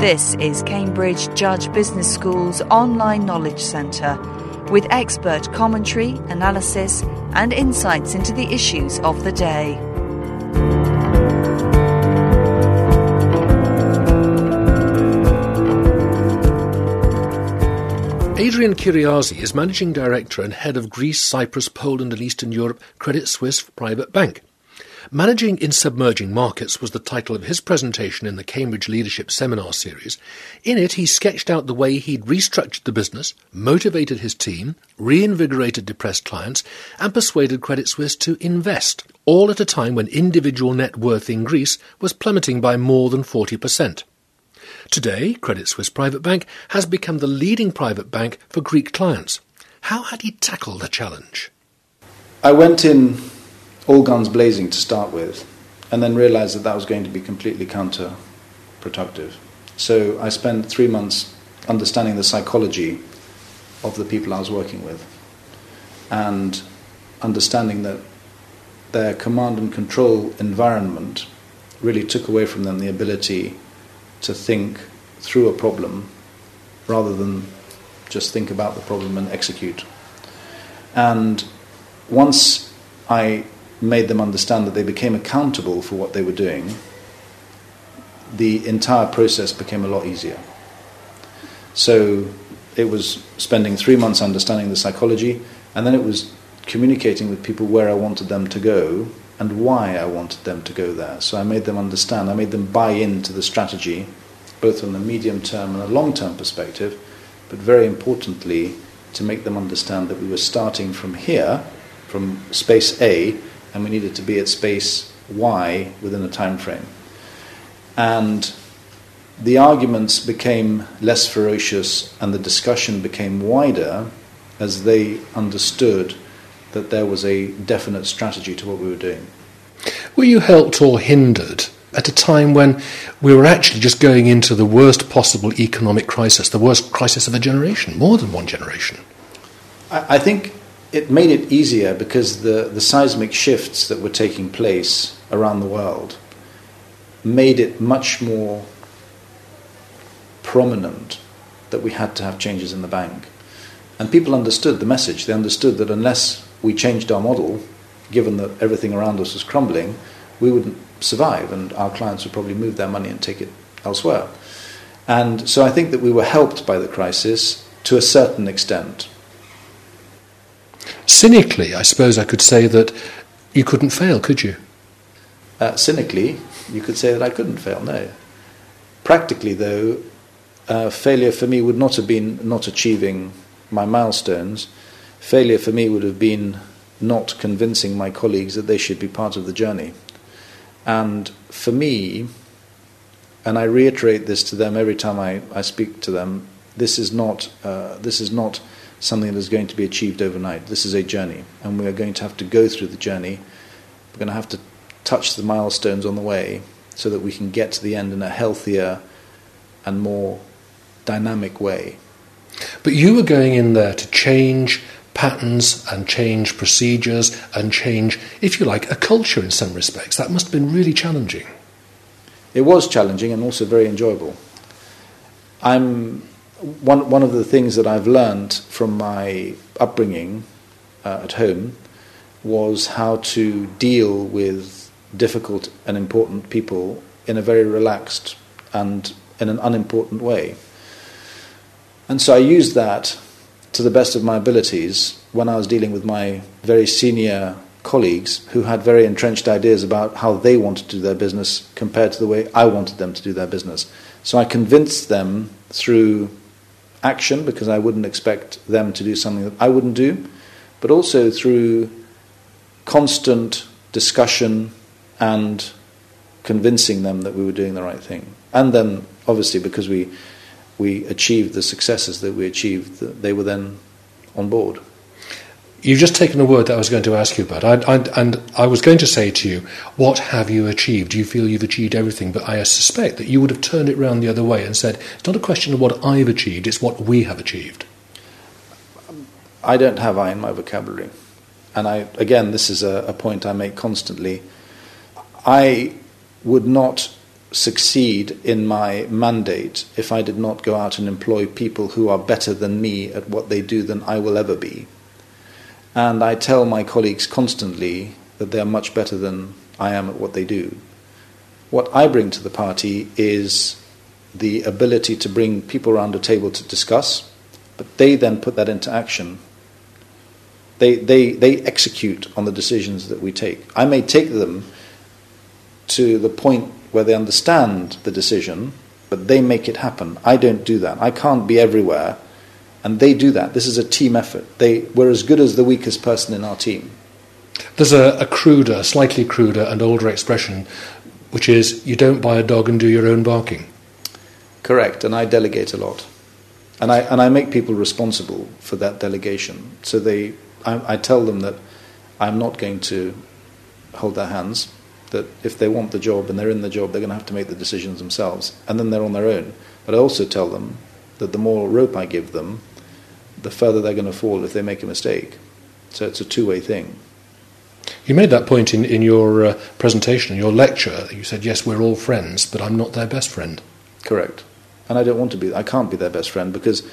This is Cambridge Judge Business School's online knowledge centre with expert commentary, analysis, and insights into the issues of the day. Adrian Kyriazi is Managing Director and Head of Greece, Cyprus, Poland, and Eastern Europe Credit Suisse Private Bank. Managing in Submerging Markets was the title of his presentation in the Cambridge Leadership Seminar Series. In it, he sketched out the way he'd restructured the business, motivated his team, reinvigorated depressed clients, and persuaded Credit Suisse to invest, all at a time when individual net worth in Greece was plummeting by more than 40%. Today, Credit Suisse Private Bank has become the leading private bank for Greek clients. How had he tackled the challenge? I went in all guns blazing to start with, and then realized that that was going to be completely counterproductive. So I spent three months understanding the psychology of the people I was working with and understanding that their command and control environment really took away from them the ability to think through a problem rather than just think about the problem and execute. And once I made them understand that they became accountable for what they were doing, the entire process became a lot easier. So it was spending three months understanding the psychology, and then it was communicating with people where I wanted them to go and why I wanted them to go there. So I made them understand, I made them buy into the strategy, both on the medium term and a long term perspective, but very importantly, to make them understand that we were starting from here, from space A, and we needed to be at space Y within a time frame. And the arguments became less ferocious and the discussion became wider as they understood that there was a definite strategy to what we were doing. Were you helped or hindered at a time when we were actually just going into the worst possible economic crisis, the worst crisis of a generation, more than one generation? I, I think it made it easier because the, the seismic shifts that were taking place around the world made it much more prominent that we had to have changes in the bank. And people understood the message. They understood that unless we changed our model, given that everything around us was crumbling, we wouldn't survive and our clients would probably move their money and take it elsewhere. And so I think that we were helped by the crisis to a certain extent. Cynically, I suppose I could say that you couldn't fail, could you? Uh, cynically, you could say that I couldn't fail, no. Practically, though, uh, failure for me would not have been not achieving my milestones. Failure for me would have been not convincing my colleagues that they should be part of the journey. And for me, and I reiterate this to them every time I, I speak to them, this is not, uh, this is not something that is going to be achieved overnight. This is a journey, and we are going to have to go through the journey. We're going to have to touch the milestones on the way so that we can get to the end in a healthier and more dynamic way. But you were going in there to change patterns and change procedures and change, if you like, a culture in some respects. That must have been really challenging. It was challenging and also very enjoyable. I'm one, one of the things that I've learned from my upbringing uh, at home was how to deal with difficult and important people in a very relaxed and in an unimportant way. And so I used that to the best of my abilities when I was dealing with my very senior colleagues who had very entrenched ideas about how they wanted to do their business compared to the way I wanted them to do their business. So I convinced them through action because I wouldn't expect them to do something that I wouldn't do, but also through constant discussion and convincing them that we were doing the right thing. And then, obviously, because we, we achieved the successes that we achieved, they were then on board. You've just taken a word that I was going to ask you about. I, I, and I was going to say to you, what have you achieved? Do you feel you've achieved everything? But I suspect that you would have turned it round the other way and said, it's not a question of what I've achieved, it's what we have achieved. I don't have I in my vocabulary. And I, again, this is a, a point I make constantly. I would not succeed in my mandate if I did not go out and employ people who are better than me at what they do than I will ever be. And I tell my colleagues constantly that they are much better than I am at what they do. What I bring to the party is the ability to bring people around a table to discuss, but they then put that into action. They, they, they execute on the decisions that we take. I may take them to the point where they understand the decision, but they make it happen. I don't do that. I can't be everywhere, and they do that. This is a team effort. They, we're as good as the weakest person in our team. There's a, a cruder, slightly cruder, and older expression, which is you don't buy a dog and do your own barking. Correct, and I delegate a lot. And I, and I make people responsible for that delegation. So they, I, I tell them that I'm not going to hold their hands that if they want the job and they're in the job, they're going to have to make the decisions themselves, and then they're on their own. But I also tell them that the more rope I give them, the further they're going to fall if they make a mistake. So it's a two way thing. You made that point in, in your uh, presentation, in your lecture. You said, yes, we're all friends, but I'm not their best friend. Correct. And I don't want to be, I can't be their best friend because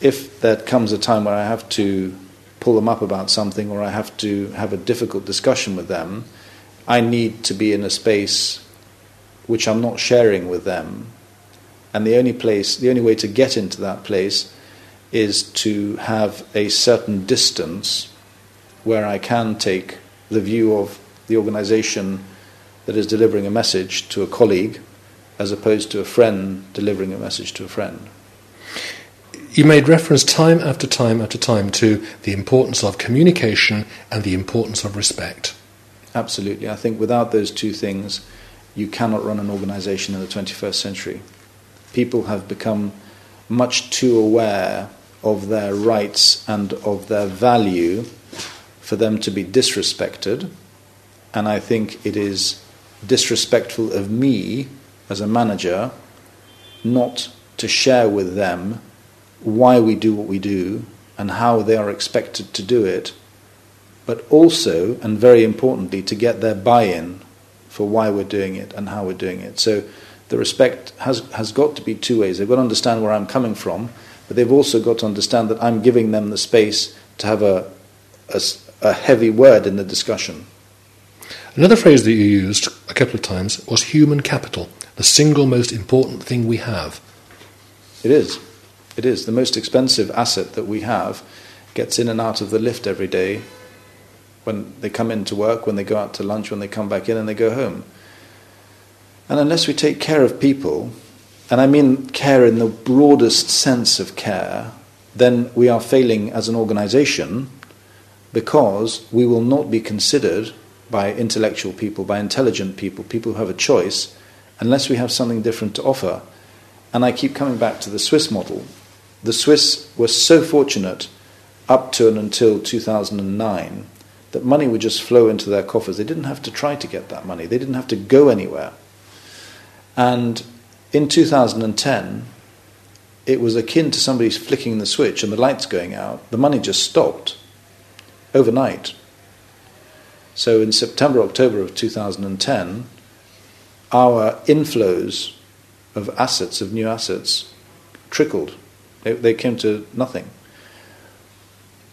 if there comes a time where I have to pull them up about something or I have to have a difficult discussion with them, I need to be in a space which I'm not sharing with them. And the only place, the only way to get into that place is to have a certain distance where I can take the view of the organization that is delivering a message to a colleague as opposed to a friend delivering a message to a friend. You made reference time after time after time to the importance of communication and the importance of respect. Absolutely. I think without those two things, you cannot run an organization in the 21st century. People have become much too aware of their rights and of their value for them to be disrespected. And I think it is disrespectful of me as a manager not to share with them why we do what we do and how they are expected to do it but also, and very importantly, to get their buy in for why we're doing it and how we're doing it. So the respect has, has got to be two ways. They've got to understand where I'm coming from, but they've also got to understand that I'm giving them the space to have a, a, a heavy word in the discussion. Another phrase that you used a couple of times was human capital, the single most important thing we have. It is. It is. The most expensive asset that we have gets in and out of the lift every day when they come in to work, when they go out to lunch, when they come back in, and they go home. And unless we take care of people, and I mean care in the broadest sense of care, then we are failing as an organization because we will not be considered by intellectual people, by intelligent people, people who have a choice, unless we have something different to offer. And I keep coming back to the Swiss model. The Swiss were so fortunate up to and until 2009 that money would just flow into their coffers. They didn't have to try to get that money, they didn't have to go anywhere. And in 2010, it was akin to somebody flicking the switch and the lights going out. The money just stopped overnight. So in September, October of 2010, our inflows of assets, of new assets, trickled. They, they came to nothing.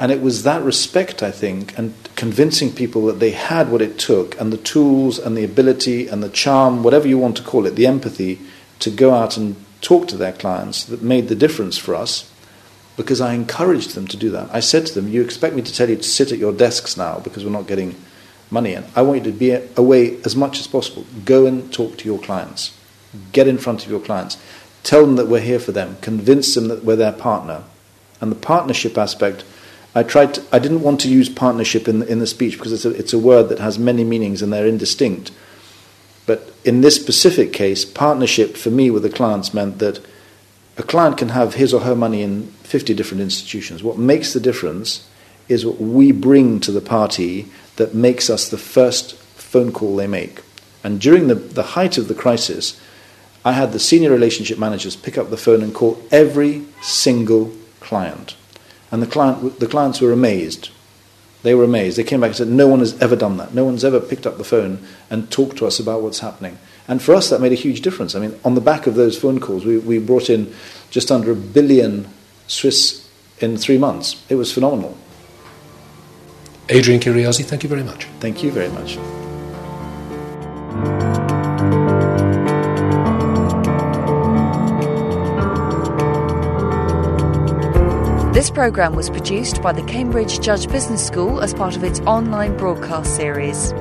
And it was that respect, I think, and convincing people that they had what it took, and the tools, and the ability, and the charm, whatever you want to call it, the empathy, to go out and talk to their clients that made the difference for us because I encouraged them to do that. I said to them, You expect me to tell you to sit at your desks now because we're not getting money in. I want you to be away as much as possible. Go and talk to your clients. Get in front of your clients. Tell them that we're here for them. Convince them that we're their partner. And the partnership aspect I tried. To, I didn't want to use partnership in in the speech because it's a, it's a word that has many meanings and they're indistinct. But in this specific case, partnership for me with the clients meant that a client can have his or her money in 50 different institutions. What makes the difference is what we bring to the party that makes us the first phone call they make. And during the, the height of the crisis, I had the senior relationship managers pick up the phone and call every single client. And the, client, the clients were amazed. They were amazed. They came back and said, No one has ever done that. No one's ever picked up the phone and talked to us about what's happening. And for us, that made a huge difference. I mean, on the back of those phone calls, we, we brought in just under a billion Swiss in three months. It was phenomenal. Adrian Kyriazi, thank you very much. Thank you very much. This programme was produced by the Cambridge Judge Business School as part of its online broadcast series.